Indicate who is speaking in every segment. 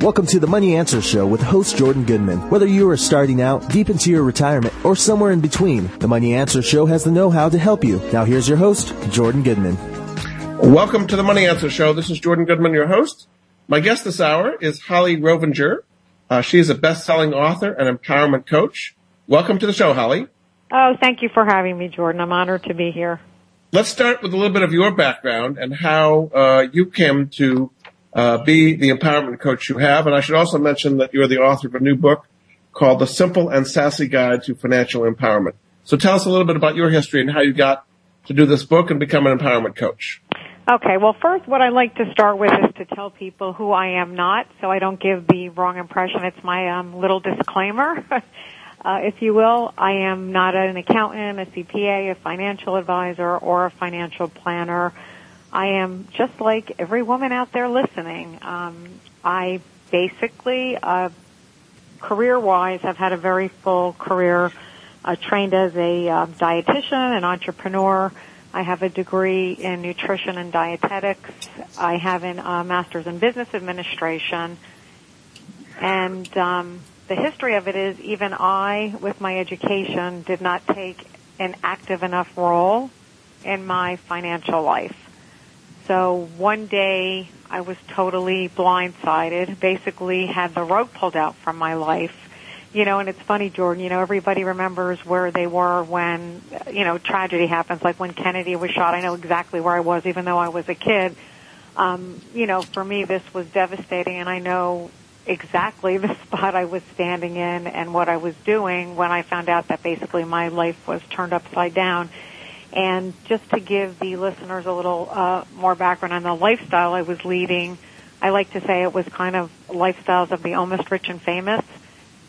Speaker 1: Welcome to the Money Answer Show with host Jordan Goodman. Whether you are starting out, deep into your retirement, or somewhere in between, the Money Answer Show has the know-how to help you. Now here's your host, Jordan Goodman.
Speaker 2: Welcome to the Money Answer Show. This is Jordan Goodman, your host. My guest this hour is Holli Rovenger. Uh, she is a best-selling author and empowerment coach. Welcome to the show, Holli.
Speaker 3: Oh, thank you for having me, Jordan. I'm honored to be here.
Speaker 2: Let's start with a little bit of your background and how uh, you came to uh, be the empowerment coach you have. And I should also mention that you're the author of a new book called The Simple and Sassy Guide to Financial Empowerment. So tell us a little bit about your history and how you got to do this book and become an empowerment coach.
Speaker 3: Okay, well first what I like to start with is to tell people who I am not so I don't give the wrong impression. It's my um, little disclaimer. Uh, if you will, I am not an accountant, a CPA, a financial advisor, or a financial planner. I am just like every woman out there listening. Um, I basically, uh, career-wise, have had a very full career. Uh, trained as a uh, dietitian, an entrepreneur. I have a degree in nutrition and dietetics. I have a uh, master's in business administration, and um, the history of it is even I, with my education, did not take an active enough role in my financial life. So one day I was totally blindsided, basically had the rug pulled out from my life. You know, and it's funny, Jordan, you know, everybody remembers where they were when, you know, tragedy happens, like when Kennedy was shot. I know exactly where I was, even though I was a kid. Um, you know, for me, this was devastating, and I know exactly the spot I was standing in and what I was doing when I found out that basically my life was turned upside down. And just to give the listeners a little uh, more background on the lifestyle I was leading, I like to say it was kind of lifestyles of the almost rich and famous.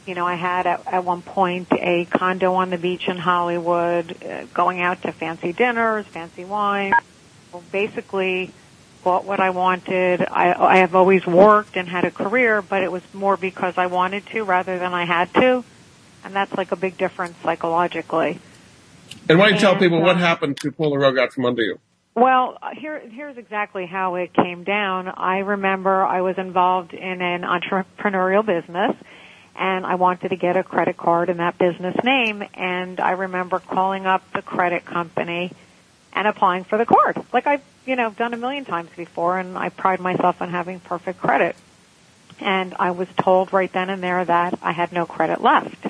Speaker 3: You know, I had at, at one point a condo on the beach in Hollywood, uh, going out to fancy dinners, fancy wine. Well, basically, bought what I wanted. I, I have always worked and had a career, but it was more because I wanted to rather than I had to. And that's like a big difference psychologically.
Speaker 2: And why don't you tell people uh, what happened to pull the rug out from under you?
Speaker 3: Well, here, here's exactly how it came down. I remember I was involved in an entrepreneurial business and I wanted to get a credit card in that business name and I remember calling up the credit company and applying for the card. Like I've, you know, done a million times before and I pride myself on having perfect credit. And I was told right then and there that I had no credit left.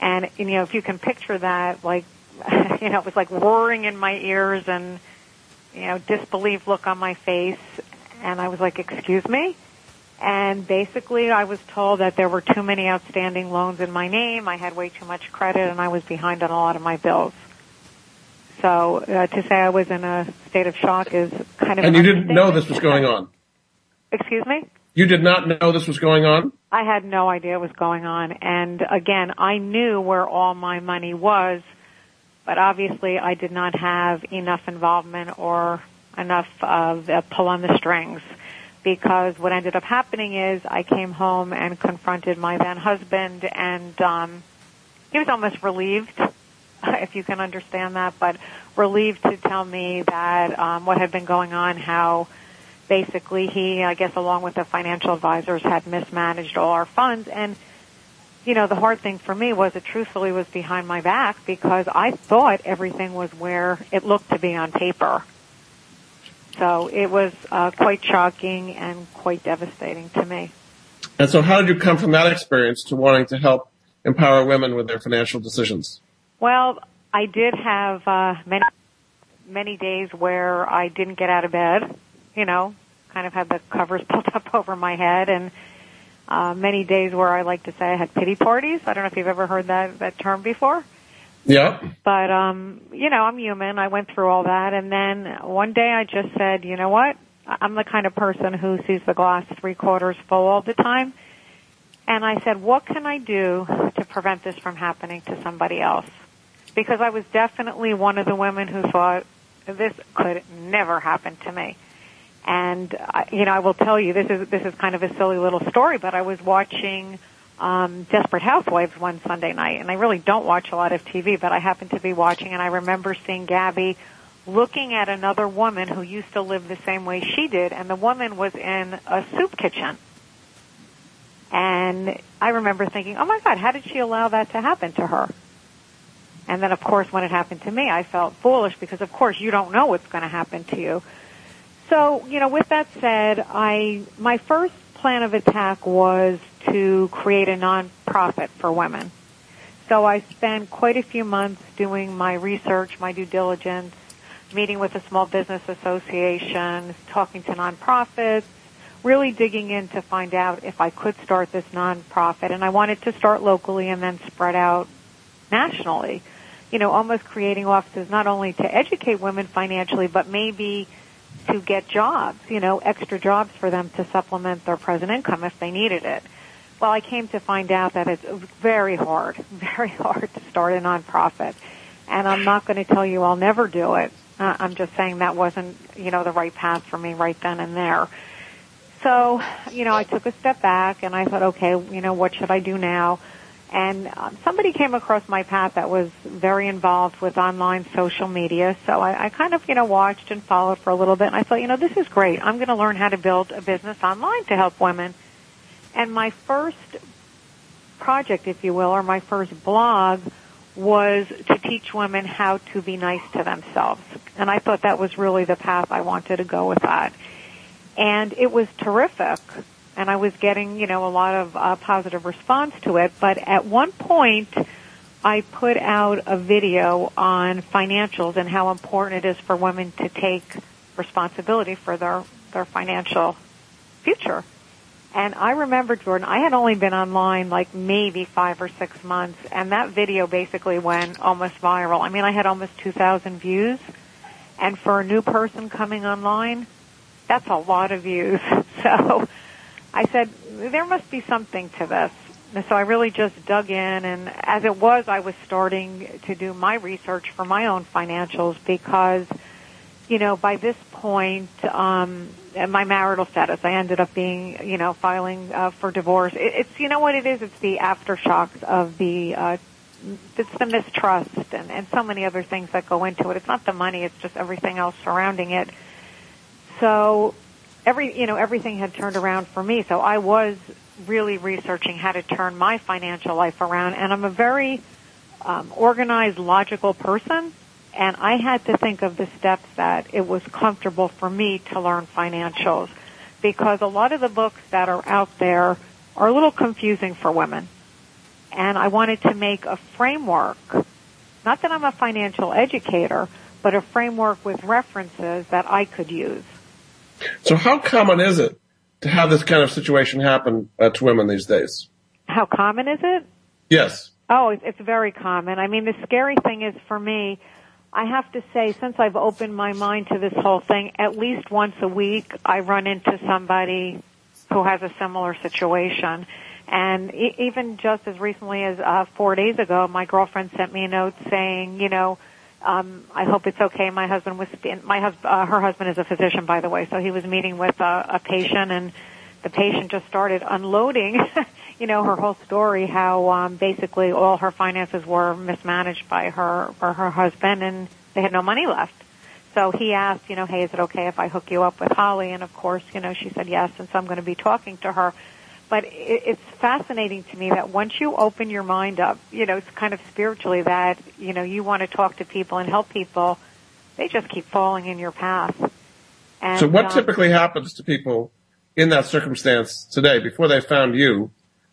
Speaker 3: And, you know, if you can picture that, like, you know, it was like roaring in my ears and, you know, disbelief look on my face. And I was like, excuse me? And basically I was told that there were too many outstanding loans in my name. I had way too much credit and I was behind on a lot of my bills. So uh, to say I was in a state of shock is kind of.
Speaker 2: And you didn't know this was going on.
Speaker 3: Excuse me.
Speaker 2: You did not know this was going on.
Speaker 3: I had no idea what was going on, and again, I knew where all my money was, but obviously, I did not have enough involvement or enough of a pull on the strings. Because what ended up happening is I came home and confronted my then husband, and um, he was almost relieved if you can understand that, but relieved to tell me that um, what had been going on, how basically he, I guess, along with the financial advisors, had mismanaged all our funds. And you know, the hard thing for me was it truthfully was behind my back because I thought everything was where it looked to be on paper. So it was uh, quite shocking and quite devastating to me.
Speaker 2: And so, how did you come from that experience to wanting to help empower women with their financial decisions?
Speaker 3: Well, I did have uh, many many days where I didn't get out of bed. You know, kind of had the covers pulled up over my head, and uh, many days where I like to say I had pity parties. I don't know if you've ever heard that that term before.
Speaker 2: Yeah.
Speaker 3: But um, you know, I'm human. I went through all that, and then one day I just said, you know what? I'm the kind of person who sees the glass three quarters full all the time. And I said, what can I do to prevent this from happening to somebody else? because I was definitely one of the women who thought this could never happen to me. And you know, I will tell you this is this is kind of a silly little story, but I was watching um, Desperate Housewives one Sunday night, and I really don't watch a lot of TV, but I happened to be watching, and I remember seeing Gabby looking at another woman who used to live the same way she did, and the woman was in a soup kitchen. And I remember thinking, oh my God, how did she allow that to happen to her? And then of course when it happened to me, I felt foolish because of course you don't know what's going to happen to you. So, you know, with that said, I, my first plan of attack was to create a nonprofit for women. So I spent quite a few months doing my research, my due diligence, meeting with the Small Business Association, talking to nonprofits, really digging in to find out if I could start this nonprofit. And I wanted to start locally and then spread out nationally. You know, almost creating offices not only to educate women financially, but maybe to get jobs, you know, extra jobs for them to supplement their present income if they needed it. Well, I came to find out that it's very hard, very hard to start a nonprofit. And I'm not going to tell you I'll never do it. Uh, I'm just saying that wasn't, you know, the right path for me right then and there. So, you know, I took a step back and I thought, okay, you know, what should I do now? And um, somebody came across my path that was very involved with online social media. So I, I kind of, you know, watched and followed for a little bit. And I thought, you know, this is great. I'm going to learn how to build a business online to help women. And my first project, if you will, or my first blog was to teach women how to be nice to themselves. And I thought that was really the path I wanted to go with that. And it was terrific and I was getting, you know, a lot of uh, positive response to it. But at one point, I put out a video on financials and how important it is for women to take responsibility for their their financial future. And I remember, Jordan, I had only been online like maybe five or six months, and that video basically went almost viral. I mean, I had almost 2,000 views. And for a new person coming online, that's a lot of views. So I said, there must be something to this. And so I really just dug in and as it was, I was starting to do my research for my own financials because, you know, by this point, um, my marital status, I ended up being, you know, filing uh, for divorce. It, it's, you know what it is? It's the aftershocks of the, uh, it's the mistrust and, and so many other things that go into it. It's not the money, it's just everything else surrounding it. So every you know everything had turned around for me. So i was really researching how to turn my financial life around. And i'm a very um, organized logical person. And i had to think of the steps that it was comfortable for me to learn financials. Because a lot of the books that are out there are a little confusing for women. And i wanted to make a framework. Not that i'm a financial educator but a framework with references that i could use
Speaker 2: so how common is it to have this kind of situation happen uh, to women these days?
Speaker 3: How common is it?
Speaker 2: Yes.
Speaker 3: Oh, it's very common. I mean, the scary thing is for me, I have to say, since I've opened my mind to this whole thing, at least once a week I run into somebody who has a similar situation. And even just as recently as uh, four days ago, my girlfriend sent me a note saying, you know, um, I hope it's okay. My husband was my husband. Uh, her husband is a physician, by the way, so he was meeting with a, a patient, and the patient just started unloading, you know, her whole story. How um, basically all her finances were mismanaged by her or her husband, and they had no money left. So he asked, you know, hey, is it okay if I hook you up with Holli? And of course, you know, she said yes, and so I'm going to be talking to her but it, it's fascinating to me that once you open your mind up, you know, it's kind of spiritually that, you know, you want to talk to people and help people, they just keep falling in your path.
Speaker 2: And, so what um, typically happens to people in that circumstance today before they found you?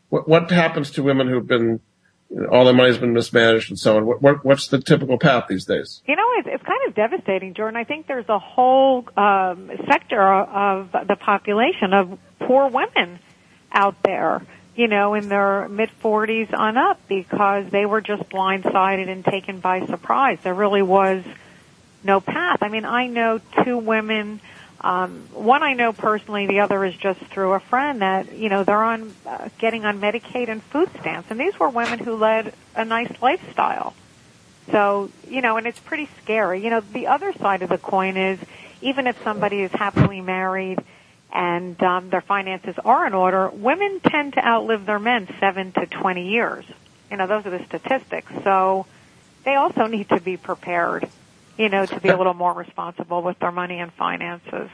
Speaker 2: What, what happens to women who've been, all their money's been mismanaged and so on? What, what, what's the typical path these days?
Speaker 3: You know, it's, it's kind of devastating, Jordan. I think there's a whole um, sector of the population of poor women out there, you know, in their mid 40s on up because they were just blindsided and taken by surprise. There really was no path. I mean, I know two women, um, one I know personally, the other is just through a friend that, you know, they're on, uh, getting on Medicaid and food stamps. And these were women who led a nice lifestyle. So, you know, and it's pretty scary. You know, the other side of the coin is even if somebody is happily married and um, their finances are in order, women tend to outlive their men seven to 20 years. You know, those are the statistics. So they also need to be prepared, you know, to be a little more responsible with their money and finances.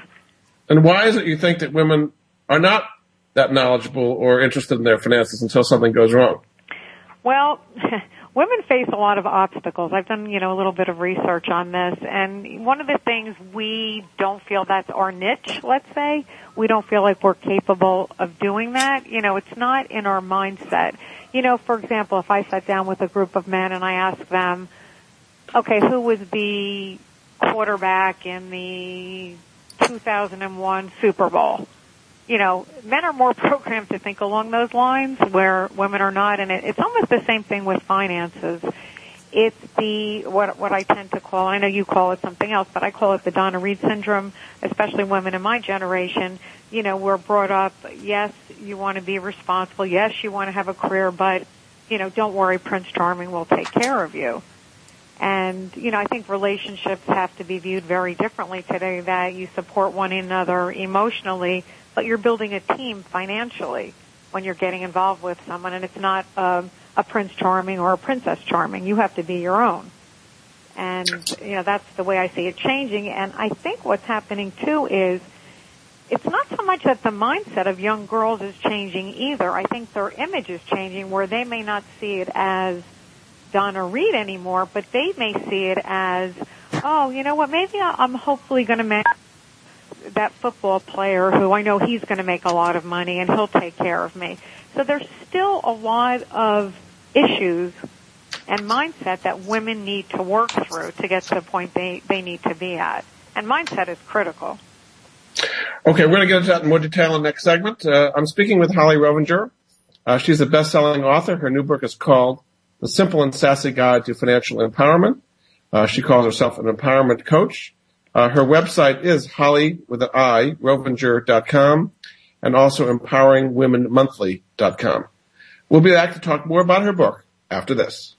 Speaker 2: And why is it you think that women are not that knowledgeable or interested in their finances until something goes wrong?
Speaker 3: Well, women face a lot of obstacles. I've done, you know, a little bit of research on this and one of the things we don't feel that's our niche, let's say, we don't feel like we're capable of doing that. You know, it's not in our mindset. You know, for example, if I sat down with a group of men and I asked them, okay, who was the quarterback in the 2001 Super Bowl? You know, men are more programmed to think along those lines where women are not, and it, it's almost the same thing with finances. It's the what what I tend to call. I know you call it something else, but I call it the Donna Reed syndrome. Especially women in my generation, you know, we're brought up. Yes, you want to be responsible. Yes, you want to have a career, but you know, don't worry, Prince Charming will take care of you. And, you know, I think relationships have to be viewed very differently today that you support one another emotionally, but you're building a team financially when you're getting involved with someone and it's not um, a Prince Charming or a Princess Charming. You have to be your own. And, you know, that's the way I see it changing. And I think what's happening too is it's not so much that the mindset of young girls is changing either. I think their image is changing where they may not see it as Donna Reed anymore, but they may see it as, oh, you know what, maybe I'm hopefully going to make that football player who I know he's going to make a lot of money and he'll take care of me. So there's still a lot of issues and mindset that women need to work through to get to the point they, they need to be at. And mindset is critical.
Speaker 2: Okay, we're going to get into that in more detail in the next segment. Uh, I'm speaking with Holli Rovenger. Uh, she's a best-selling author. Her new book is called The Simple and Sassy Guide to Financial Empowerment. Uh, she calls herself an empowerment coach. Uh, her website is Holli with an I, Rovenger.com, and also empoweringwomenmonthly.com. We'll be back to talk more about her book after this.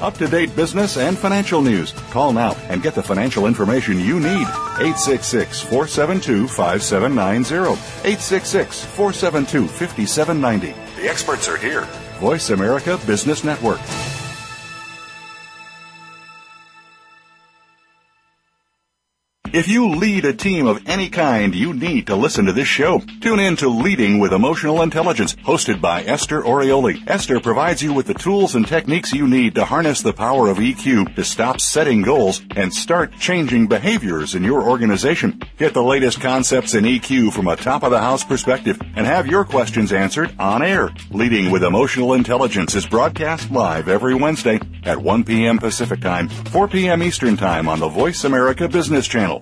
Speaker 4: Up to date business and financial news. Call now and get the financial information you need. 866 472 5790. 866 472 5790. The experts are here. Voice America Business Network. If you lead a team of any kind, you need to listen to this show. Tune in to Leading with Emotional Intelligence, hosted by Esther Orioli. Esther provides you with the tools and techniques you need to harness the power of EQ to stop setting goals and start changing behaviors in your organization. Get the latest concepts in EQ from a top of the house perspective and have your questions answered on air. Leading with Emotional Intelligence is broadcast live every Wednesday at 1 p.m. Pacific Time, 4 p.m. Eastern Time on the Voice America Business Channel.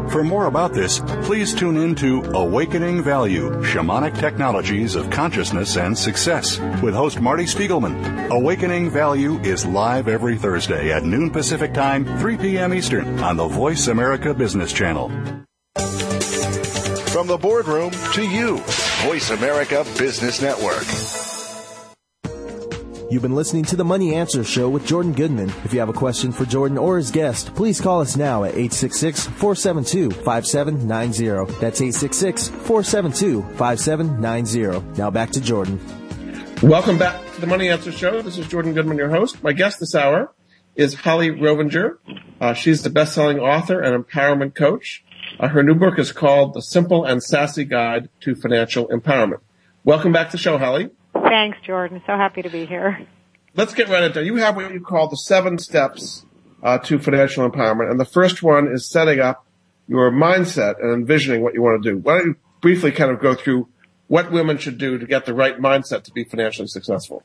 Speaker 4: For more about this, please tune in to Awakening Value Shamanic Technologies of Consciousness and Success with host Marty Spiegelman. Awakening Value is live every Thursday at noon Pacific Time, 3 p.m. Eastern on the Voice America Business Channel.
Speaker 5: From the boardroom to you, Voice America Business Network.
Speaker 1: You've been listening to the Money Answer Show with Jordan Goodman. If you have a question for Jordan or his guest, please call us now at 866-472-5790. That's 866-472-5790. Now back to Jordan.
Speaker 2: Welcome back to the Money Answer Show. This is Jordan Goodman, your host. My guest this hour is Holli Rovenger. Uh, she's the best-selling author and empowerment coach. Uh, her new book is called The Simple and Sassy Guide to Financial Empowerment. Welcome back to the show, Holli.
Speaker 3: Thanks, Jordan. So happy to be here.
Speaker 2: Let's get right into it. You have what you call the seven steps uh, to financial empowerment, and the first one is setting up your mindset and envisioning what you want to do. Why don't you briefly kind of go through what women should do to get the right mindset to be financially successful?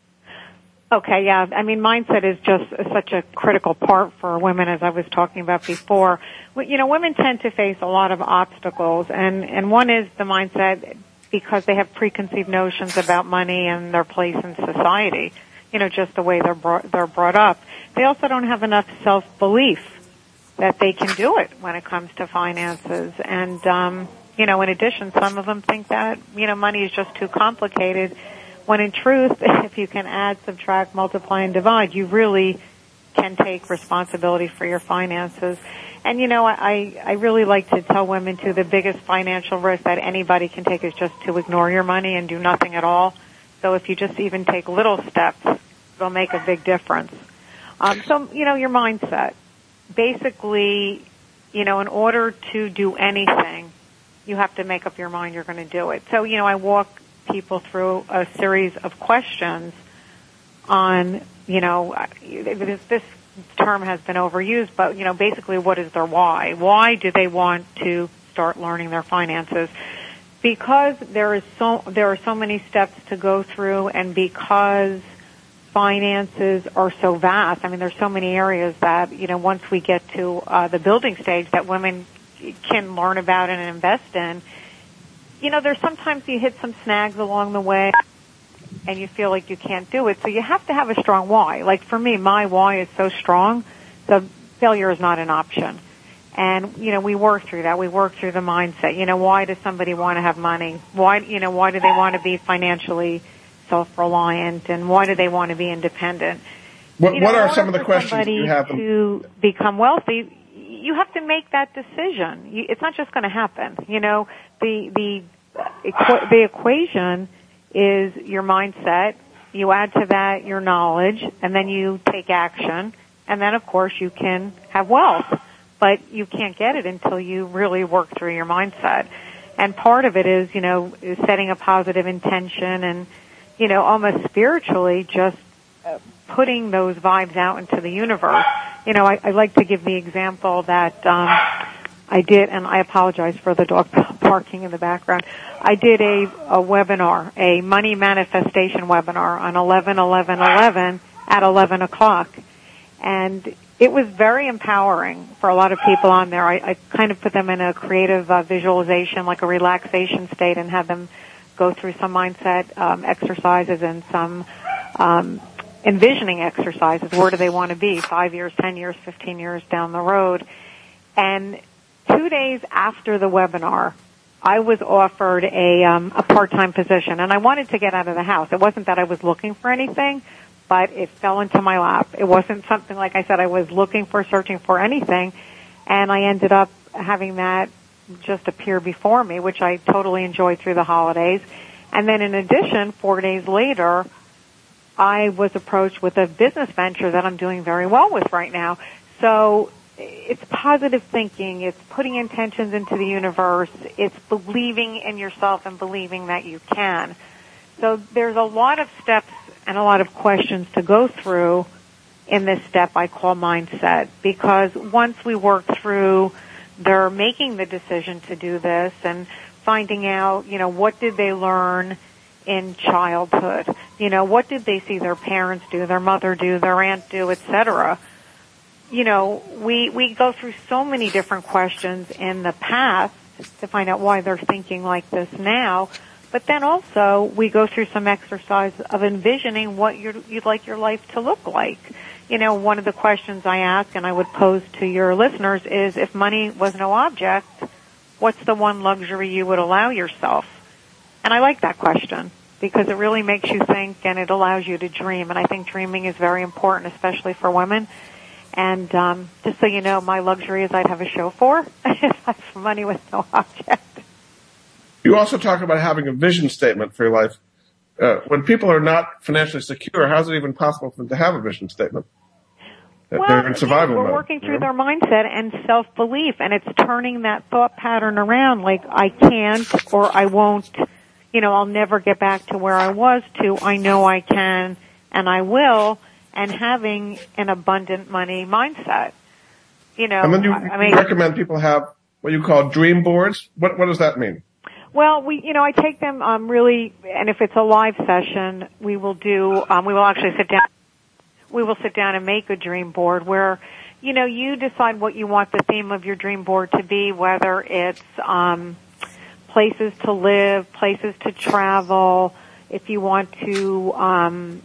Speaker 3: Okay, yeah. I mean, mindset is just such a critical part for women, as I was talking about before. You know, women tend to face a lot of obstacles, and and one is the mindset because they have preconceived notions about money and their place in society. You know, just the way they're brought, they're brought up. They also don't have enough self belief that they can do it when it comes to finances. And um, you know, in addition, some of them think that you know money is just too complicated When in truth, if you can add, subtract, multiply, and divide, you really can take responsibility for your finances. And you know, I, I really like to tell women too, the biggest financial risk that anybody can take is just to ignore your money and do nothing at all. So if you just even take little steps, it'll make a big difference. Um, so, you know, your mindset. Basically, you know, in order to do anything, you have to make up your mind you're going to do it. So, you know, I walk people through a series of questions on, you know, this, this term has been overused, but, you know, basically what is their why? Why do they want to start learning their finances? Because there is so, there are so many steps to go through and because finances are so vast, I mean, there's so many areas that, you know, once we get to uh, the building stage that women can learn about and invest in, you know, there's sometimes you hit some snags along the way and you feel like you can't do it. So you have to have a strong why. Like for me, my why is so strong, so failure is not an option. And, you know, we work through that. We work through the mindset. You know, why does somebody want to have money? Why, you know, why do they want to be financially self-reliant and why do they want to be independent?
Speaker 2: What,
Speaker 3: you know,
Speaker 2: what are some of the questions you have?
Speaker 3: to become wealthy? You have to make that decision. You, it's not just going to happen. You know, the the equ- the equation is your mindset. You add to that your knowledge, and then you take action, and then of course you can have wealth. But you can't get it until you really work through your mindset. And part of it is, you know, setting a positive intention and, you know, almost spiritually just uh, putting those vibes out into the universe. You know, I, I like to give the example that um, I did, and I apologize for the dog barking in the background. I did a, a webinar, a money manifestation webinar on 11 11 11 at 11 o'clock. And it was very empowering for a lot of people on there. I, I kind of put them in a creative uh, visualization, like a relaxation state, and had them go through some mindset um, exercises and some um, envisioning exercises. Where do they want to be? Five years, ten years, fifteen years down the road. And two days after the webinar, I was offered a um, a part-time position, and I wanted to get out of the house. It wasn't that I was looking for anything, but it fell into my lap. It wasn't something like I said I was looking for, searching for anything, and I ended up having that just appear before me, which I totally enjoyed through the holidays. And then in addition, four days later, I was approached with a business venture that I'm doing very well with right now. So it's positive thinking, it's putting intentions into the universe, it's believing in yourself and believing that you can. So there's a lot of steps and a lot of questions to go through in this step I call mindset because once we work through they're making the decision to do this and finding out, you know, what did they learn in childhood? You know, what did they see their parents do, their mother do, their aunt do, etc. You know, we we go through so many different questions in the past to find out why they're thinking like this now. But then also we go through some exercise of envisioning what you'd like your life to look like. You know, one of the questions I ask and I would pose to your listeners is if money was no object, what's the one luxury you would allow yourself? And I like that question because it really makes you think and it allows you to dream. And I think dreaming is very important, especially for women. And um, just so you know, my luxury is I'd have a show for if money with no object.
Speaker 2: You also talk about having a vision statement for your life. Uh, when people are not financially secure, how is it even possible for them to have a vision statement?
Speaker 3: Well,
Speaker 2: They're in survival
Speaker 3: we're
Speaker 2: mode,
Speaker 3: working through
Speaker 2: you know?
Speaker 3: their mindset and self-belief, and it's turning that thought pattern around. Like I can't, or I won't. You know, I'll never get back to where I was. To I know I can, and I will. And having an abundant money mindset. You know,
Speaker 2: And then you
Speaker 3: I mean,
Speaker 2: recommend people have what you call dream boards. What what does that mean?
Speaker 3: Well, we, you know, I take them um, really, and if it's a live session, we will do. Um, we will actually sit down. We will sit down and make a dream board where, you know, you decide what you want the theme of your dream board to be, whether it's um, places to live, places to travel. If you want to um,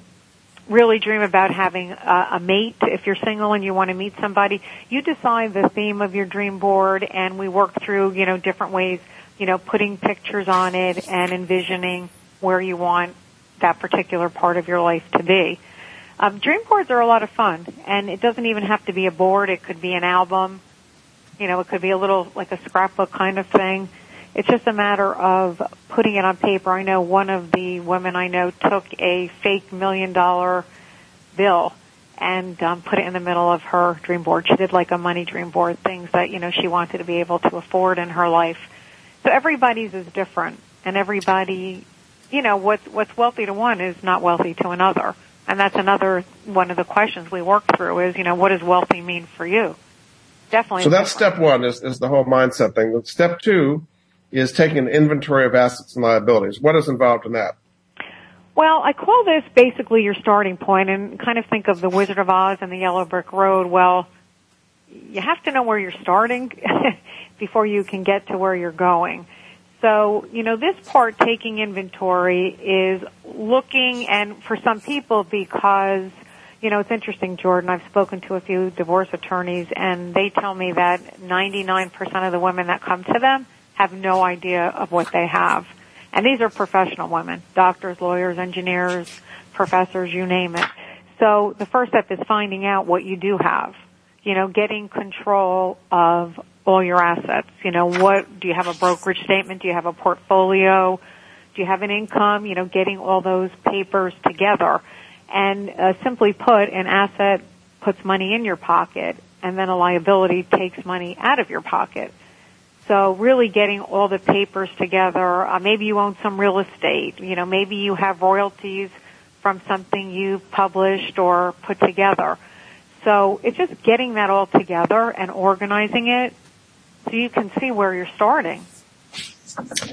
Speaker 3: really dream about having a, a mate, if you're single and you want to meet somebody, you decide the theme of your dream board, and we work through, you know, different ways you know, putting pictures on it and envisioning where you want that particular part of your life to be. Um, dream boards are a lot of fun, and it doesn't even have to be a board. It could be an album. You know, it could be a little like a scrapbook kind of thing. It's just a matter of putting it on paper. I know one of the women I know took a fake million dollar bill and um, put it in the middle of her dream board. She did like a money dream board, things that you know she wanted to be able to afford in her life. So everybody's is different, and everybody, you know, what's what's wealthy to one is not wealthy to another. And that's another one of the questions we work through is, you know, what does wealthy mean for you? Definitely.
Speaker 2: So that's step one is, is the whole mindset thing. Step two is taking an inventory of assets and liabilities. What is involved in that?
Speaker 3: Well, I call this basically your starting point and kind of think of the Wizard of Oz and the Yellow Brick Road. Well, you have to know where you're starting before you can get to where you're going. So, you know, this part, taking inventory, is looking, and for some people, because, you know, it's interesting, Jordan, I've spoken to a few divorce attorneys, and they tell me that 99% of the women that come to them have no idea of what they have. And these are professional women, doctors, lawyers, engineers, professors, you name it. So the first step is finding out what you do have. You know, getting control of all your assets. You know, what, do you have a brokerage statement? Do you have a portfolio? Do you have an income? You know, getting all those papers together. And uh, simply put, an asset puts money in your pocket and then a liability takes money out of your pocket. So really getting all the papers together. Uh, maybe you own some real estate. You know, maybe you have royalties from something you've published or put together. So it's just getting that all together and organizing it so you can see where you're starting.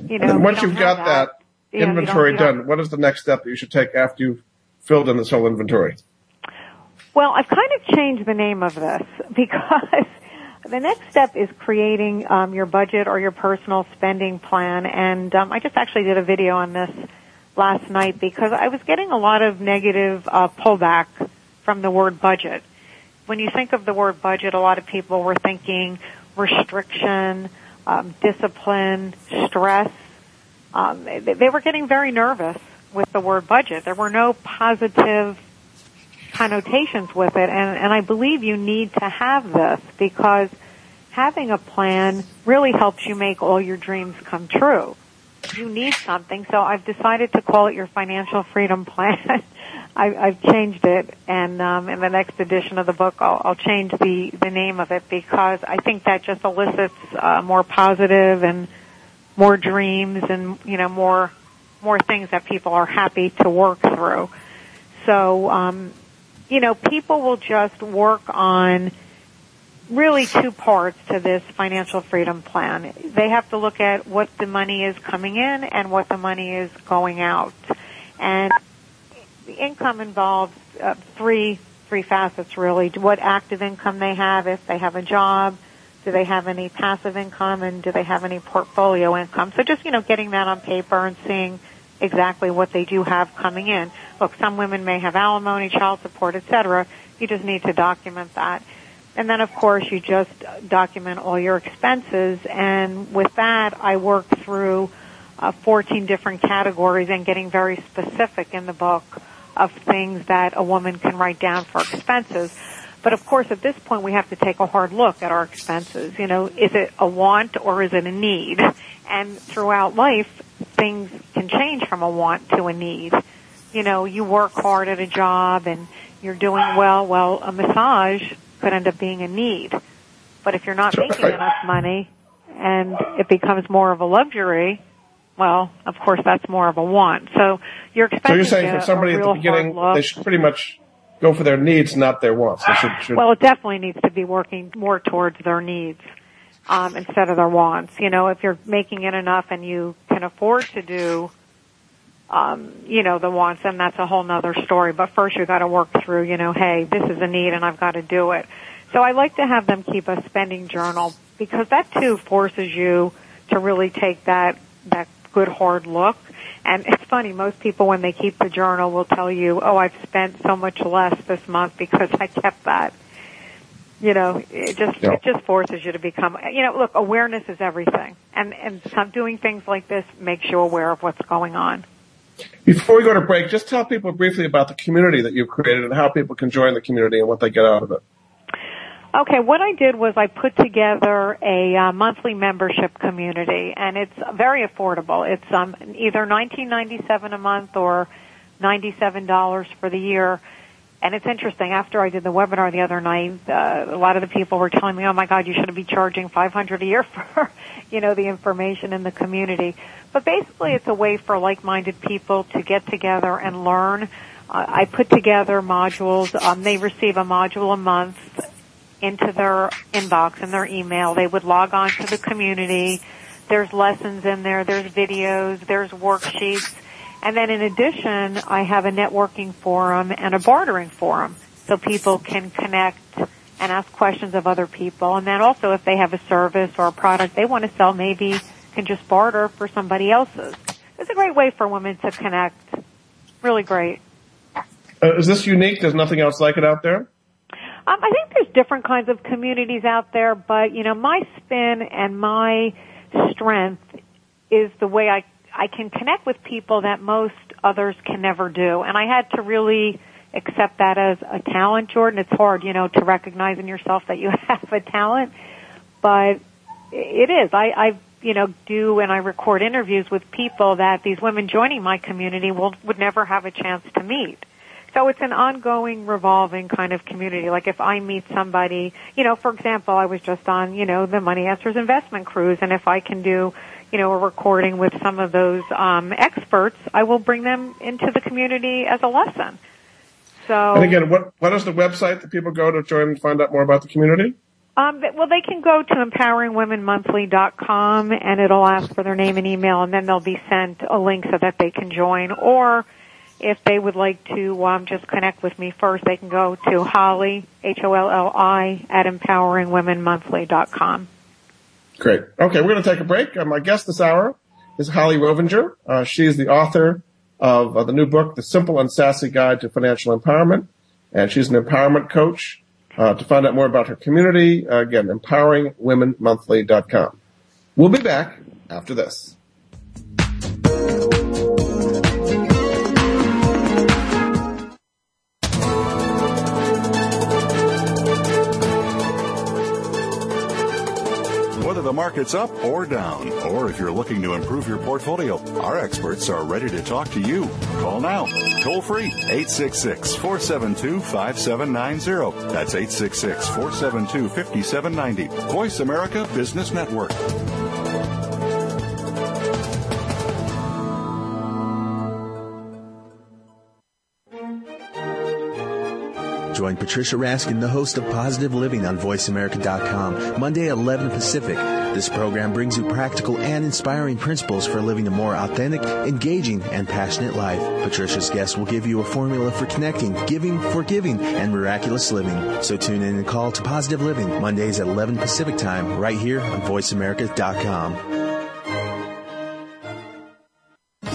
Speaker 2: You know, once you you've got that, that inventory you done, what is the next step that you should take after you've filled in this whole inventory?
Speaker 3: Well, I've kind of changed the name of this because the next step is creating um, your budget or your personal spending plan. And um, I just actually did a video on this last night because I was getting a lot of negative uh, pullback from the word budget. When you think of the word budget, a lot of people were thinking, restriction, um, discipline, stress. Um, they, they were getting very nervous with the word budget. There were no positive connotations with it, and, and I believe you need to have this because having a plan really helps you make all your dreams come true. You need something, so I've decided to call it your financial freedom plan. I, I've changed it, and um, in the next edition of the book, I'll, I'll change the the name of it because I think that just elicits uh, more positive and more dreams, and you know more more things that people are happy to work through. So, um, you know, people will just work on really two parts to this financial freedom plan. They have to look at what the money is coming in and what the money is going out. And the income involves uh, three three facets really. What active income they have, if they have a job, do they have any passive income, and do they have any portfolio income? So just you know, getting that on paper and seeing exactly what they do have coming in. Look, some women may have alimony, child support, etc. You just need to document that. And then of course you just document all your expenses and with that I work through uh, 14 different categories and getting very specific in the book of things that a woman can write down for expenses. But of course, at this point, we have to take a hard look at our expenses. You know, is it a want or is it a need? And throughout life, things can change from a want to a need. You know, you work hard at a job and you're doing well. Well, a massage could end up being a need. But if you're not making enough money and it becomes more of a luxury, well, of course, that's more of a want. So you're expecting. So
Speaker 2: you're saying for somebody at the beginning, they should pretty much go for their needs, not their wants. Should, should...
Speaker 3: Well, it definitely needs to be working more towards their needs um, instead of their wants. You know, if you're making it enough and you can afford to do, um, you know, the wants, then that's a whole nother story. But first, you got to work through. You know, hey, this is a need, and I've got to do it. So I like to have them keep a spending journal because that too forces you to really take that that good hard look. And it's funny, most people when they keep the journal will tell you, oh, I've spent so much less this month because I kept that. You know, it just, yeah. it just forces you to become, you know, look, awareness is everything. And, and some, doing things like this makes you aware of what's going on.
Speaker 2: Before we go to break, just tell people briefly about the community that you've created and how people can join the community and what they get out of it.
Speaker 3: Okay, what I did was I put together a uh, monthly membership community, and it's very affordable. It's um, either 19.97 a month or $97 for the year. And it's interesting. After I did the webinar the other night, uh, a lot of the people were telling me, "Oh my God, you shouldn't be charging 500 a year for, you know, the information in the community." But basically, it's a way for like-minded people to get together and learn. Uh, I put together modules. Um, they receive a module a month into their inbox and their email. They would log on to the community. There's lessons in there. There's videos. There's worksheets and then in addition, I have a networking forum and a bartering forum so people can connect and ask questions of other people. And then also if they have a service or a product they want to sell, maybe can just barter for somebody else's. It's a great way for women to connect. Really great.
Speaker 2: Uh, is this unique? There's nothing else like it out there?
Speaker 3: Um, I think there's different kinds of communities out there, but you know, my spin and my strength is the way I I can connect with people that most others can never do. And I had to really accept that as a talent, Jordan. It's hard, you know, to recognize in yourself that you have a talent, but it is. I, I, you know, do and I record interviews with people that these women joining my community will, would never have a chance to meet. So it's an ongoing revolving kind of community. Like if I meet somebody, you know, for example, I was just on, you know, the Money Answers investment cruise and if I can do you know, a recording with some of those um, experts, I will bring them into the community as a lesson. So,
Speaker 2: and again, what what is the website that people go to join and find out more about the community?
Speaker 3: Um, well, they can go to empoweringwomenmonthly.com and it'll ask for their name and email, and then they'll be sent a link so that they can join. Or if they would like to um, just connect with me first, they can go to Holli H O L L I at empoweringwomenmonthly.com.
Speaker 2: Great. Okay, we're going to take a break. Uh, my guest this hour is Holli Rovenger. Uh, she is the author of uh, the new book, The Simple and Sassy Guide to Financial Empowerment, and she's an empowerment coach. Uh, to find out more about her community, uh, again, empoweringwomenmonthly.com. We'll be back after this.
Speaker 4: The market's up or down, or if you're looking to improve your portfolio, our experts are ready to talk to you. Call now. Toll free 866 472 5790. That's 866 472 5790. Voice America Business Network.
Speaker 1: Join Patricia Raskin, the host of Positive Living on VoiceAmerica.com, Monday at 11 Pacific. This program brings you practical and inspiring principles for living a more authentic, engaging, and passionate life. Patricia's guests will give you a formula for connecting, giving, forgiving, and miraculous living. So tune in and call to Positive Living, Mondays at 11 Pacific Time, right here on VoiceAmerica.com.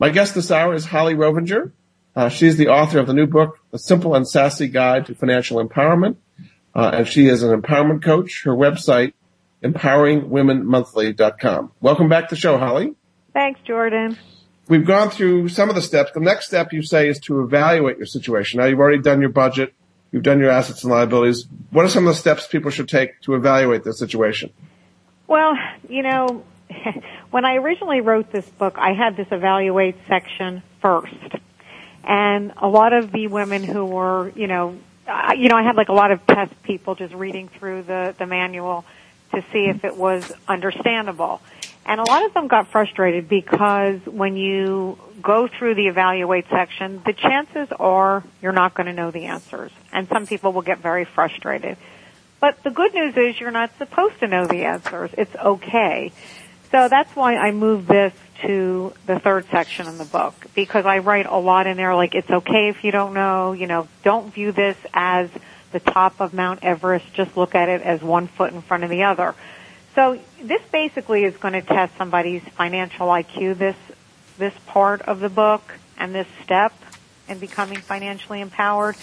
Speaker 2: My guest this hour is Holli Rovenger. Uh, she's the author of the new book, The Simple and Sassy Guide to Financial Empowerment. Uh, and she is an empowerment coach. Her website, empoweringwomenmonthly.com. Welcome back to the show, Holli.
Speaker 3: Thanks, Jordan.
Speaker 2: We've gone through some of the steps. The next step you say is to evaluate your situation. Now you've already done your budget. You've done your assets and liabilities. What are some of the steps people should take to evaluate their situation?
Speaker 3: Well, you know, when I originally wrote this book, I had this evaluate section first. And a lot of the women who were, you know, uh, you know, I had like a lot of test people just reading through the, the manual to see if it was understandable. And a lot of them got frustrated because when you go through the evaluate section, the chances are you're not going to know the answers. And some people will get very frustrated. But the good news is you're not supposed to know the answers. It's okay. So that's why I moved this to the third section in the book because I write a lot in there like it's okay if you don't know, you know, don't view this as the top of Mount Everest, just look at it as one foot in front of the other. So this basically is going to test somebody's financial IQ, this, this part of the book and this step in becoming financially empowered.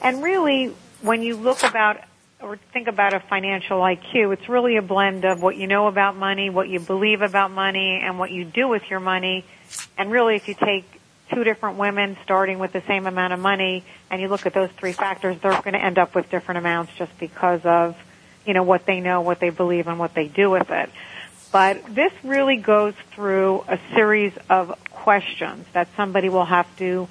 Speaker 3: And really, when you look about or think about a financial IQ, it's really a blend of what you know about money, what you believe about money, and what you do with your money. And really, if you take two different women starting with the same amount of money and you look at those three factors, they're going to end up with different amounts just because of you know, what they know, what they believe, and what they do with it. But this really goes through a series of questions that somebody will have to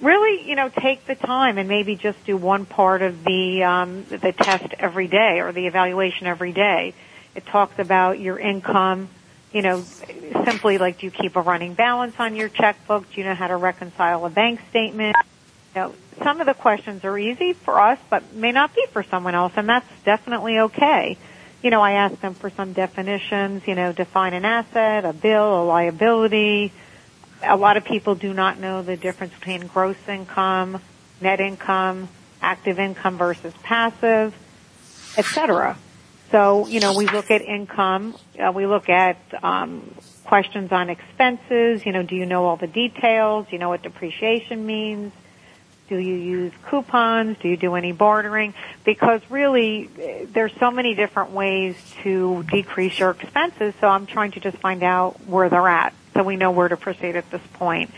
Speaker 3: really, you know, take the time and maybe just do one part of the um, the test every day or the evaluation every day. It talks about your income, you know, simply like do you keep a running balance on your checkbook? Do you know how to reconcile a bank statement? You know, some of the questions are easy for us, but may not be for someone else, and that's definitely okay. You know, I ask them for some definitions, you know, define an asset, a bill, a liability. A lot of people do not know the difference between gross income, net income, active income versus passive, etc. So, you know, we look at income, uh, we look at um, questions on expenses, you know, do you know all the details? Do you know what depreciation means? Do you use coupons? Do you do any bartering? Because really, there's so many different ways to decrease your expenses, so I'm trying to just find out where they're at so we know where to proceed at this point.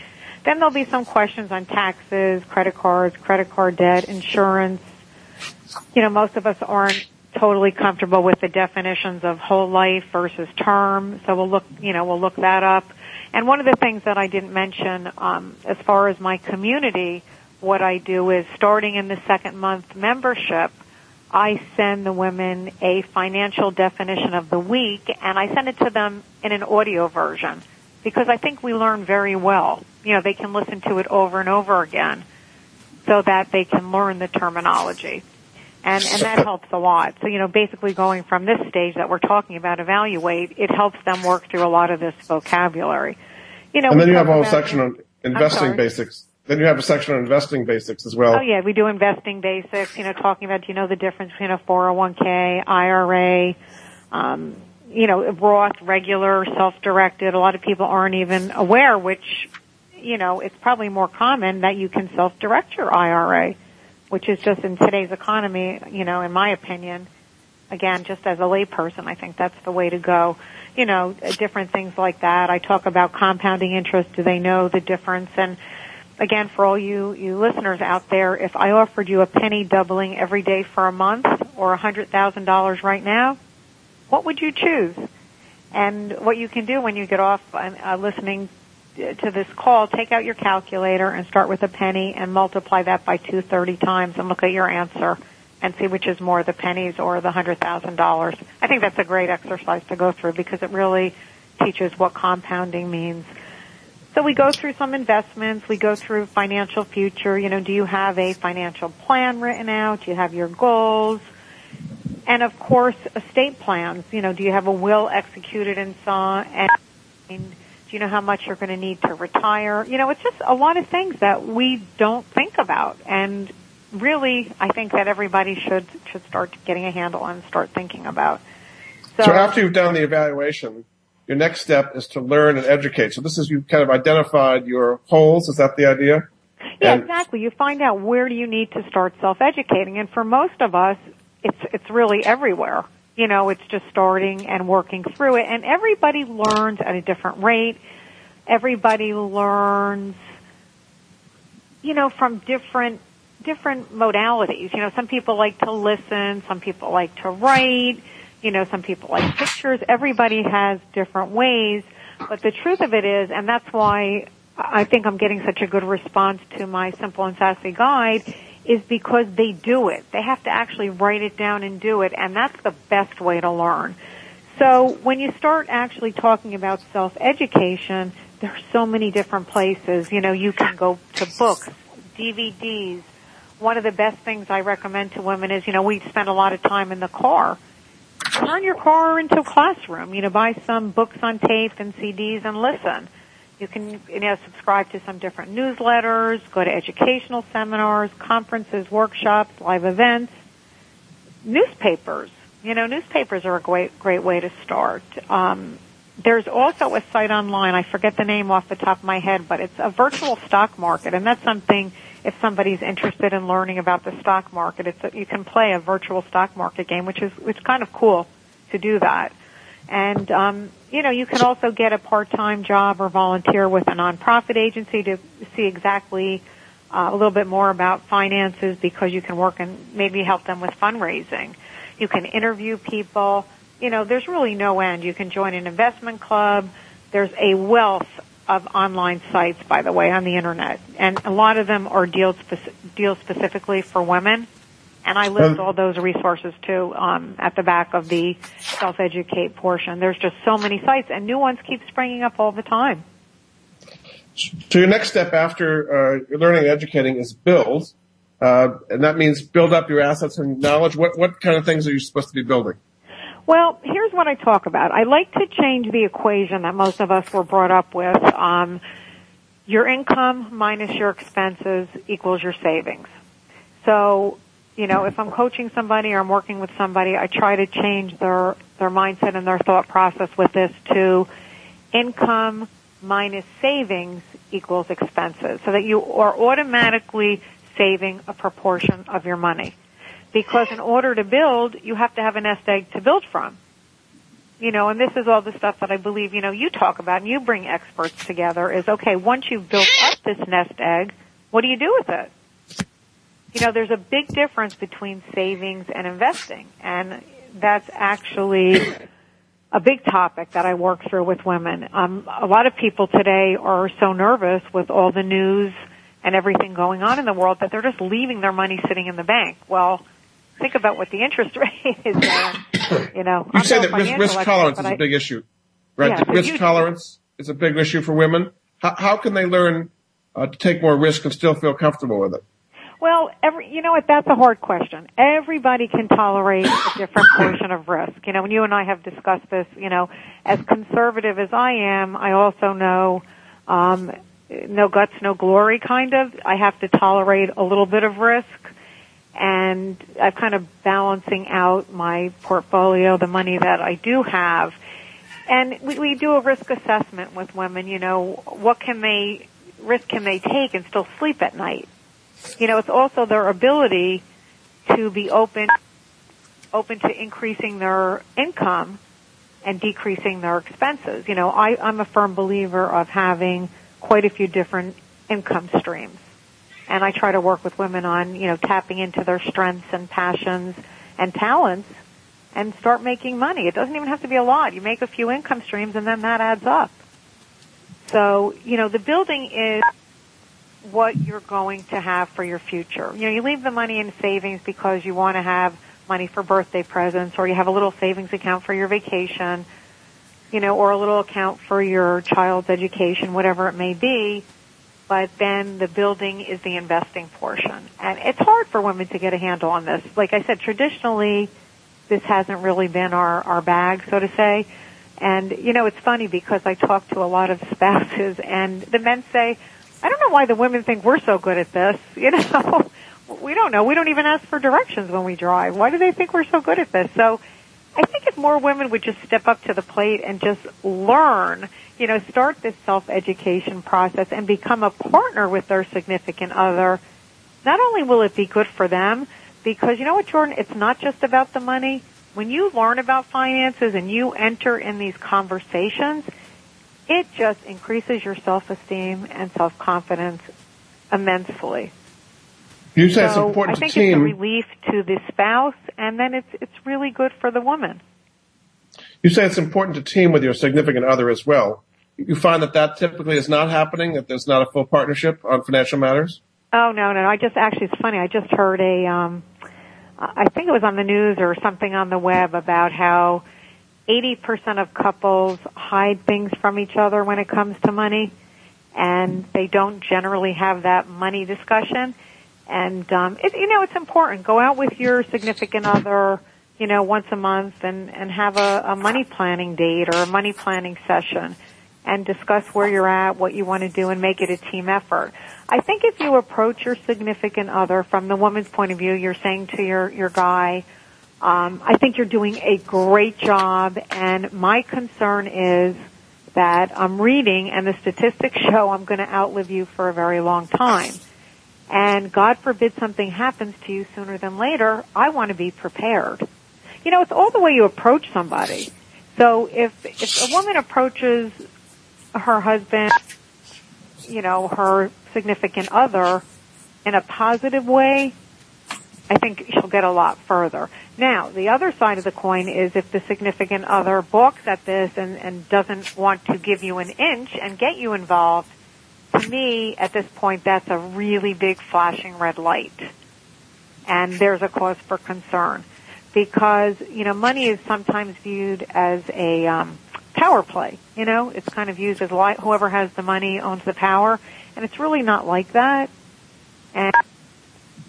Speaker 3: Then there'll be some questions on taxes, credit cards, credit card debt, insurance. You know, most of us aren't totally comfortable with the definitions of whole life versus term, so we'll look, you know, we'll look that up. And one of the things that I didn't mention, um, as far as my community, what I do is starting in the second month membership, I send the women a financial definition of the week and I send it to them in an audio version because I think we learn very well. You know, they can listen to it over and over again so that they can learn the terminology. And, and that helps a lot. So, you know, basically going from this stage that we're talking about, evaluate, it helps them work through a lot of this vocabulary.
Speaker 2: You know, and then you have a whole section on investing basics then you have a section on investing basics as well.
Speaker 3: Oh yeah, we do investing basics, you know, talking about, do you know, the difference between a 401k, IRA, um, you know, Roth, regular, self-directed. A lot of people aren't even aware, which, you know, it's probably more common that you can self-direct your IRA, which is just in today's economy, you know, in my opinion, again, just as a layperson, I think that's the way to go. You know, different things like that. I talk about compounding interest. Do they know the difference? And again, for all you, you listeners out there, if I offered you a penny doubling every day for a month or a hundred thousand dollars right now, what would you choose? And what you can do when you get off uh, listening to this call, take out your calculator and start with a penny and multiply that by 230 times and look at your answer and see which is more, the pennies or the hundred thousand dollars. I think that's a great exercise to go through because it really teaches what compounding means so we go through some investments, we go through financial future, you know, do you have a financial plan written out? Do you have your goals? And of course, estate plans, you know, do you have a will executed and saw and do you know how much you're going to need to retire? You know, it's just a lot of things that we don't think about and really I think that everybody should should start getting a handle on and start thinking about.
Speaker 2: So, so after you've done the evaluation, your next step is to learn and educate. So this is, you've kind of identified your holes. Is that the idea?
Speaker 3: Yeah, exactly. You find out where do you need to start self-educating. And for most of us, it's, it's really everywhere. You know, it's just starting and working through it. And everybody learns at a different rate. Everybody learns, you know, from different different modalities. You know, some people like to listen, some people like to write, you know, some people like pictures. Everybody has different ways. But the truth of it is, and that's why I think I'm getting such a good response to my simple and sassy guide is because they do it. They have to actually write it down and do it, and that's the best way to learn. So when you start actually talking about self-education, there's so many different places. You know, you can go to books, DVDs. One of the best things I recommend to women is, you know, we spend a lot of time in the car. Turn your car into a classroom. You know, buy some books on tape and CDs and listen. You can, you know, subscribe to some different newsletters, go to educational seminars, conferences, workshops, live events, newspapers. You know, newspapers are a great, great way to start. Um, there's also a site online, I forget the name off the top of my head, but it's a virtual stock market, and that's something if somebody's interested in learning about the stock market, it's a, you can play a virtual stock market game, which is it's kind of cool to do that. And um, you know, you can also get a part-time job or volunteer with a nonprofit agency to see exactly uh, a little bit more about finances because you can work and maybe help them with fundraising. You can interview people. You know, there's really no end. You can join an investment club. There's a wealth of online sites, by the way, on the internet, and a lot of them are deals speci- deals specifically for women. And I list all those resources too um, at the back of the self-educate portion. There's just so many sites, and new ones keep springing up all the time.
Speaker 2: So your next step after uh, learning and educating is build, uh, and that means build up your assets and knowledge. What what kind of things are you supposed to be building?
Speaker 3: Well, here's what I talk about. I like to change the equation that most of us were brought up with. Um, your income minus your expenses equals your savings. So, you know, if I'm coaching somebody or I'm working with somebody, I try to change their their mindset and their thought process with this to income minus savings equals expenses, so that you are automatically saving a proportion of your money because in order to build, you have to have a nest egg to build from. You know, and this is all the stuff that I believe, you know, you talk about and you bring experts together is, okay, once you've built up this nest egg, what do you do with it? You know, there's a big difference between savings and investing, and that's actually a big topic that I work through with women. Um, a lot of people today are so nervous with all the news and everything going on in the world that they're just leaving their money sitting in the bank. Well, think about what the interest rate is there. You know,
Speaker 2: You
Speaker 3: I'm
Speaker 2: say
Speaker 3: no
Speaker 2: that risk, risk tolerance is a big issue, right?
Speaker 3: Yeah,
Speaker 2: risk
Speaker 3: huge-
Speaker 2: tolerance is a big issue for women. How, how can they learn uh, to take more risk and still feel comfortable with it?
Speaker 3: Well, every, you know what? That's a hard question. Everybody can tolerate a different portion of risk. You know, when you and I have discussed this, you know, as conservative as I am, I also know, um, no guts, no glory kind of. I have to tolerate a little bit of risk and I'm kind of balancing out my portfolio, the money that I do have. And we, we do a risk assessment with women, you know, what can they, risk can they take and still sleep at night? You know, it's also their ability to be open, open to increasing their income and decreasing their expenses. You know, I, I'm a firm believer of having quite a few different income streams. And I try to work with women on, you know, tapping into their strengths and passions and talents and start making money. It doesn't even have to be a lot. You make a few income streams and then that adds up. So, you know, the building is what you're going to have for your future. You know, you leave the money in savings because you want to have money for birthday presents or you have a little savings account for your vacation, you know, or a little account for your child's education, whatever it may be. But then the building is the investing portion. And it's hard for women to get a handle on this. Like I said, traditionally, this hasn't really been our, our bag, so to say. And, you know, it's funny because I talk to a lot of spouses and the men say, I don't know why the women think we're so good at this. You know, we don't know. We don't even ask for directions when we drive. Why do they think we're so good at this? So I think if more women would just step up to the plate and just learn, you know, start this self-education process and become a partner with their significant other, not only will it be good for them, because you know what, Jordan, it's not just about the money. When you learn about finances and you enter in these conversations, it just increases your self-esteem and self-confidence immensely.
Speaker 2: You say it's
Speaker 3: so
Speaker 2: important
Speaker 3: I think
Speaker 2: to team.
Speaker 3: it's a relief to the spouse, and then it's it's really good for the woman.
Speaker 2: You say it's important to team with your significant other as well. you find that that typically is not happening, that there's not a full partnership on financial matters?
Speaker 3: Oh no, no. I just actually it's funny. I just heard a um I think it was on the news or something on the web about how 80% of couples hide things from each other when it comes to money and they don't generally have that money discussion. And um it, you know, it's important. Go out with your significant other, you know, once a month and and have a, a money planning date or a money planning session and discuss where you're at, what you want to do and make it a team effort. I think if you approach your significant other from the woman's point of view, you're saying to your, your guy, um, I think you're doing a great job and my concern is that I'm reading and the statistics show I'm going to outlive you for a very long time. And God forbid something happens to you sooner than later, I want to be prepared. You know, it's all the way you approach somebody. So if, if a woman approaches her husband, you know, her significant other in a positive way, I think she'll get a lot further. Now, the other side of the coin is if the significant other balks at this and, and doesn't want to give you an inch and get you involved, to me, at this point, that's a really big flashing red light. And there's a cause for concern. Because, you know, money is sometimes viewed as a, um, power play. You know, it's kind of used as li- whoever has the money owns the power, and it's really not like that. And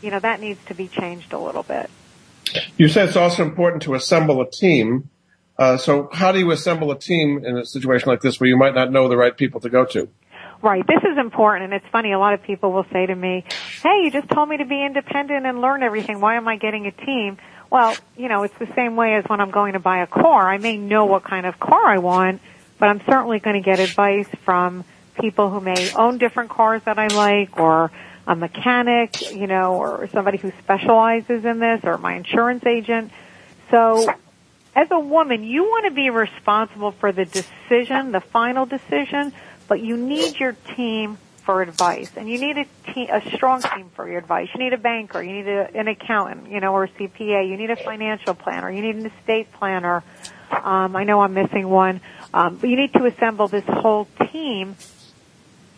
Speaker 3: you know that needs to be changed a little bit.
Speaker 2: You said it's also important to assemble a team. Uh, so how do you assemble a team in a situation like this where you might not know the right people to go to?
Speaker 3: Right. This is important, and it's funny. A lot of people will say to me, "Hey, you just told me to be independent and learn everything. Why am I getting a team?" Well, you know, it's the same way as when I'm going to buy a car. I may know what kind of car I want, but I'm certainly going to get advice from people who may own different cars that I like or a mechanic, you know, or somebody who specializes in this or my insurance agent. So as a woman, you want to be responsible for the decision, the final decision, but you need your team for advice, and you need a, team, a strong team for your advice. You need a banker, you need a, an accountant, you know, or a CPA. You need a financial planner. You need an estate planner. Um, I know I'm missing one, um, but you need to assemble this whole team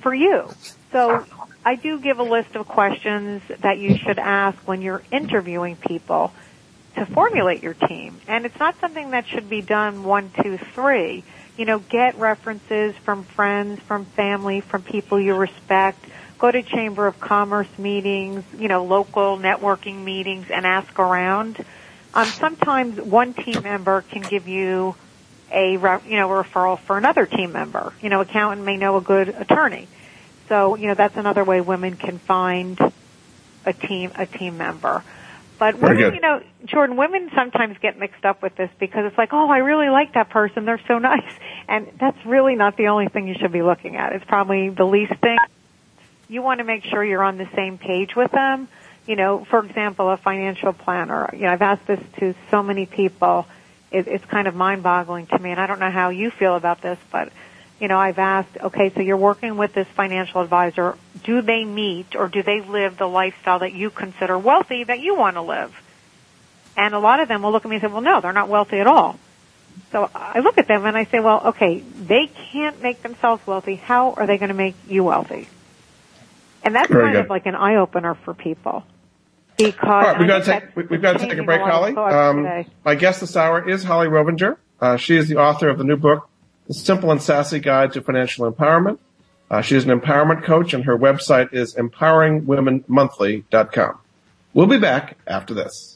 Speaker 3: for you. So I do give a list of questions that you should ask when you're interviewing people to formulate your team, and it's not something that should be done one, two, three you know, get references from friends, from family, from people you respect. Go to Chamber of Commerce meetings, you know, local networking meetings and ask around. Um, sometimes one team member can give you a, you know, a referral for another team member. You know, accountant may know a good attorney. So, you know, that's another way women can find a team, a team member. But women, you know, Jordan, women sometimes get mixed up with this because it's like, oh, I really like that person. They're so nice. And that's really not the only thing you should be looking at. It's probably the least thing. You want to make sure you're on the same page with them. You know, for example, a financial planner. You know, I've asked this to so many people. It, it's kind of mind-boggling to me, and I don't know how you feel about this, but you know, I've asked, okay, so you're working with this financial advisor. Do they meet or do they live the lifestyle that you consider wealthy that you want to live? And a lot of them will look at me and say, well, no, they're not wealthy at all. So I look at them and I say, well, okay, they can't make themselves wealthy. How are they going to make you wealthy? And that's Very kind good. of like an eye opener for people. Because All
Speaker 2: right, we've got to take, we've got to take a break, Holli. Um, my guest this hour is Holli Rovenger. Uh, she is the author of the new book, Simple and Sassy Guide to Financial Empowerment. Uh, she is an empowerment coach and her website is empoweringwomenmonthly.com. We'll be back after this.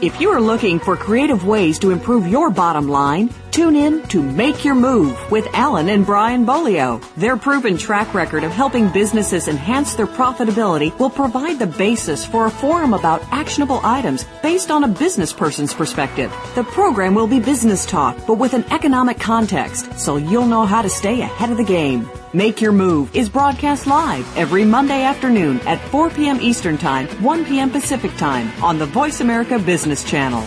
Speaker 6: If you are looking for creative ways to improve your bottom line, tune in to Make Your Move with Alan and Brian Bolio. Their proven track record of helping businesses enhance their profitability will provide the basis for a forum about actionable items based on a business person's perspective. The program will be business talk, but with an economic context, so you'll know how to stay ahead of the game. Make Your Move is broadcast live every Monday afternoon at 4 p.m. Eastern Time, 1 p.m. Pacific Time on the Voice America Business Channel.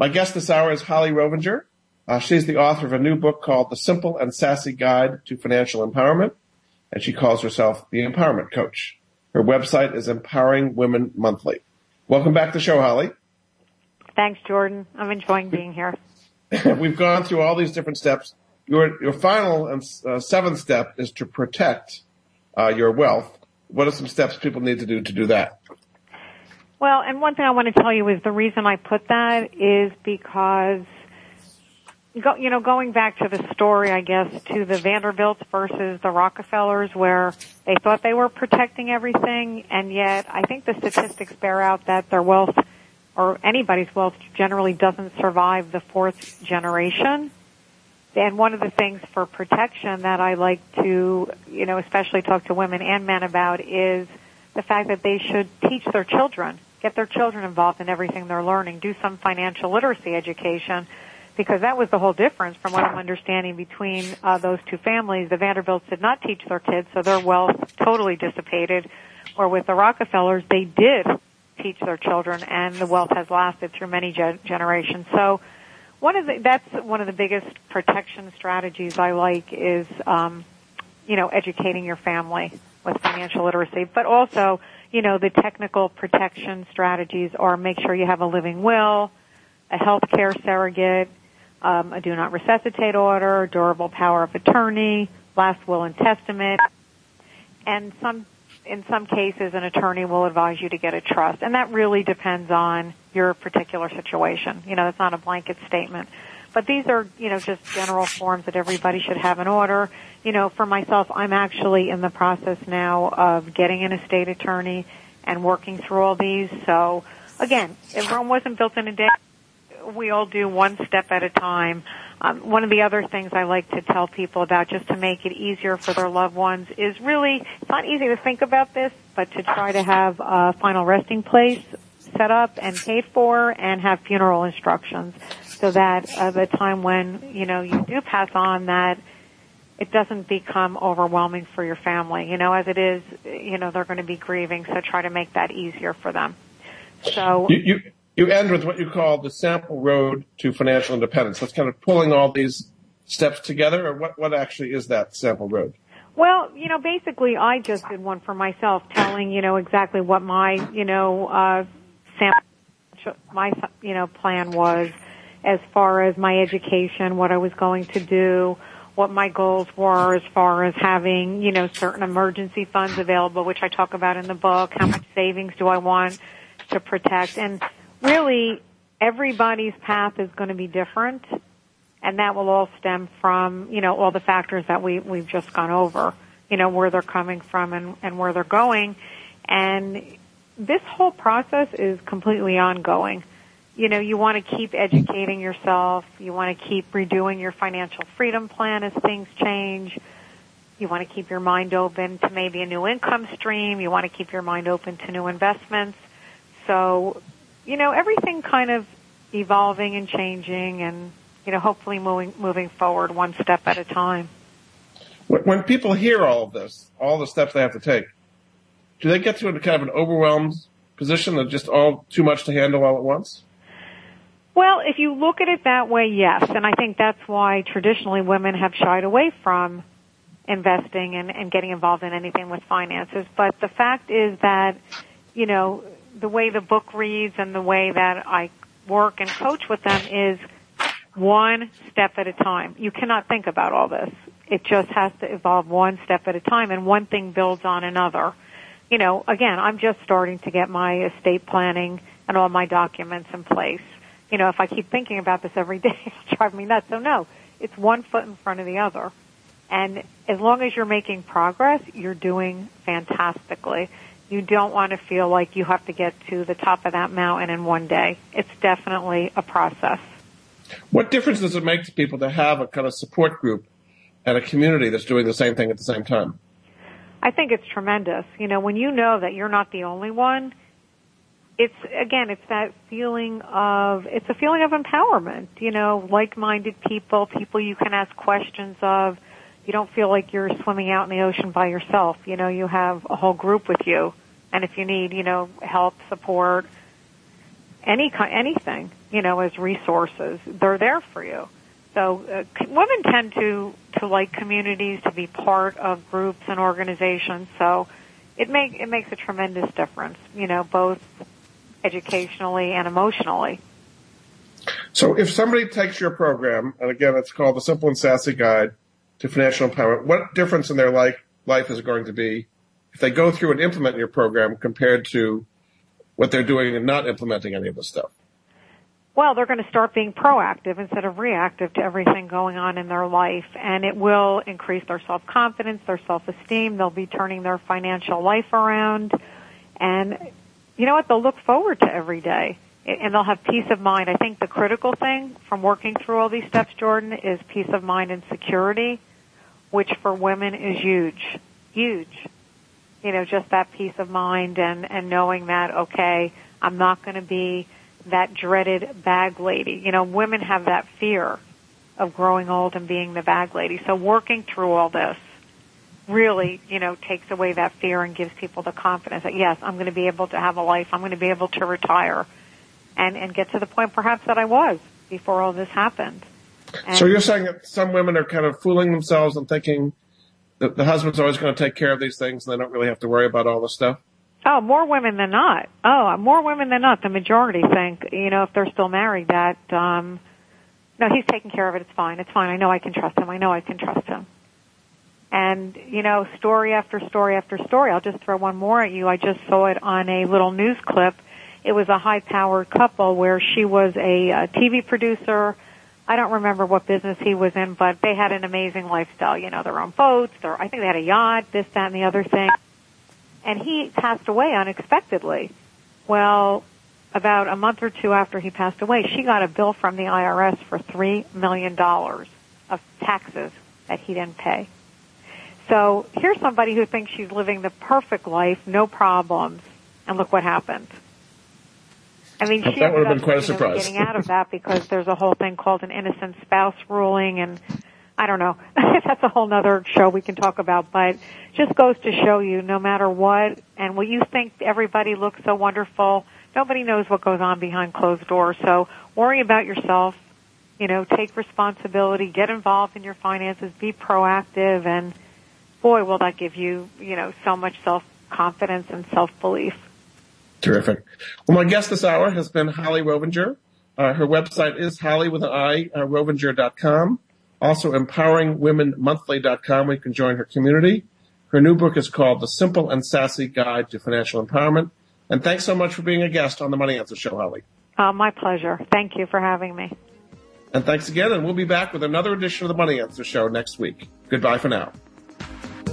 Speaker 2: My guest this hour is Holli Rovenger. Uh, she's the author of a new book called The Simple and Sassy Guide to Financial Empowerment, and she calls herself the Empowerment Coach. Her website is Empowering Women Monthly. Welcome back to the show, Holli.
Speaker 3: Thanks, Jordan. I'm enjoying being here.
Speaker 2: We've gone through all these different steps. Your your final and uh, seventh step is to protect uh, your wealth. What are some steps people need to do to do that?
Speaker 3: Well, and one thing I want to tell you is the reason I put that is because, go, you know, going back to the story, I guess, to the Vanderbilts versus the Rockefellers, where they thought they were protecting everything, and yet I think the statistics bear out that their wealth or anybody's wealth generally doesn't survive the fourth generation. And one of the things for protection that I like to, you know, especially talk to women and men about is the fact that they should teach their children, get their children involved in everything they're learning, do some financial literacy education, because that was the whole difference from what I'm understanding between uh, those two families. The Vanderbilts did not teach their kids, so their wealth totally dissipated. Or with the Rockefellers, they did teach their children, and the wealth has lasted through many ge- generations. So, one of the that's one of the biggest protection strategies I like is, um, you know, educating your family with financial literacy, but also, you know, the technical protection strategies are make sure you have a living will, a health care surrogate, um, a do not resuscitate order, durable power of attorney, last will and testament, and some in some cases an attorney will advise you to get a trust. And that really depends on your particular situation. You know it's not a blanket statement but these are you know just general forms that everybody should have in order. You know for myself i'm actually in the process now of getting an estate attorney and working through all these. So again if rome wasn't built in a day we all do one step at a time. Um, one of the other things I like to tell people about just to make it easier for their loved ones is really, it's not easy to think about this, but to try to have a final resting place set up and paid for and have funeral instructions so that at the time when, you know, you do pass on that it doesn't become overwhelming for your family. You know, as it is, you know, they're going to be grieving, so try to make that easier for them. So
Speaker 2: You, you, you end with what you call the sample road to financial independence. That's kind of pulling all these steps together, or what, what actually is that sample road?
Speaker 3: Well, you know, basically, I just did one for myself, telling you know exactly what my you know uh, sample, my you know plan was as far as my education, what I was going to do, what my goals were as far as having, you know, certain emergency funds available, which I talk about in the book. How much savings do I want to protect? And really, everybody's path is going to be different. And that will all stem from, you know, all the factors that we, we've just gone over, you know, where they're coming from and, and where they're going. And this whole process is completely ongoing you know, you want to keep educating yourself. You want to keep redoing your financial freedom plan as things change. You want to keep your mind open to maybe a new income stream. You want to keep your mind open to new investments. So, you know, everything kind of evolving and changing and, you know, hopefully moving, moving forward one step at a time.
Speaker 2: When people hear all of this, all the steps they have to take, do they get to a kind of an overwhelmed position of just all too much to handle all at once?
Speaker 3: Well, if you look at it that way, yes. And I think that's why traditionally women have shied away from investing and, and getting involved in anything with finances. But the fact is that, you know, the way the book reads and the way that I work and coach with them is one step at a time. You cannot think about all this. It just has to evolve one step at a time and one thing builds on another. You know, again, I'm just starting to get my estate planning and all my documents in place you know, if I keep thinking about this every day, it's driving me nuts. So no, it's one foot in front of the other. And as long as you're making progress, you're doing fantastically. You don't want to feel like you have to get to the top of that mountain in one day. It's definitely a process.
Speaker 2: What difference does it make to people to have a kind of support group and a community that's doing the same thing at the same time?
Speaker 3: I think it's tremendous. You know, when you know that you're not the only one, it's again, it's that feeling of it's a feeling of empowerment. You know, like-minded people, people you can ask questions of. You don't feel like you're swimming out in the ocean by yourself. You know, you have a whole group with you, and if you need, you know, help, support, any kind, anything, you know, as resources, they're there for you. So uh, women tend to to like communities, to be part of groups and organizations. So it make it makes a tremendous difference. You know, both educationally and emotionally.
Speaker 2: So if somebody takes your program, and again, it's called the Simple and Sassy Guide to Financial Empowerment, what difference in their life, life is it going to be if they go through and implement your program compared to what they're doing and not implementing any of this stuff?
Speaker 3: Well, they're going to start being proactive instead of reactive to everything going on in their life, and it will increase their self-confidence, their self-esteem. They'll be turning their financial life around, and you know what? They'll look forward to every day and they'll have peace of mind. I think the critical thing from working through all these steps, Jordan, is peace of mind and security, which for women is huge. Huge. You know, just that peace of mind and, and knowing that, okay, I'm not going to be that dreaded bag lady. You know, women have that fear of growing old and being the bag lady. So working through all this really, you know, takes away that fear and gives people the confidence that yes, I'm going to be able to have a life. I'm going to be able to retire and, and get to the point perhaps that I was before all this happened.
Speaker 2: And so you're saying that some women are kind of fooling themselves and thinking that the husband's always going to take care of these things and they don't really have to worry about all this stuff?
Speaker 3: Oh, more women than not. Oh, more women than not. The majority think, you know, if they're still married that, um, no, he's taking care of it. It's fine. It's fine. I know I can trust him. I know I can trust him. And, you know, story after story after story. I'll just throw one more at you. I just saw it on a little news clip. It was a high powered couple where she was a, a TV producer. I don't remember what business he was in, but they had an amazing lifestyle. You know, their own boats, their, I think they had a yacht, this, that, and the other thing. And he passed away unexpectedly. Well, about a month or two after he passed away, she got a bill from the IRS for three million dollars of taxes that he didn't pay. So here's somebody who thinks she's living the perfect life, no problems, and look what happened. I mean, she
Speaker 2: that would have been quite a surprise.
Speaker 3: Getting out of that because there's a whole thing called an innocent spouse ruling, and I don't know. That's a whole nother show we can talk about, but just goes to show you, no matter what, and what you think everybody looks so wonderful, nobody knows what goes on behind closed doors. So worry about yourself. You know, take responsibility, get involved in your finances, be proactive, and boy, will that give you, you know, so much self-confidence and self-belief.
Speaker 2: Terrific. Well, my guest this hour has been Holli Rovenger. Uh, her website is Holli with an I, uh, Rovenger.com. Also, empoweringwomenmonthly.com, where you can join her community. Her new book is called The Simple and Sassy Guide to Financial Empowerment. And thanks so much for being a guest on the Money Answer Show, Holli.
Speaker 3: Uh, my pleasure. Thank you for having me.
Speaker 2: And thanks again, and we'll be back with another edition of the Money Answer Show next week. Goodbye for now.